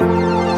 you.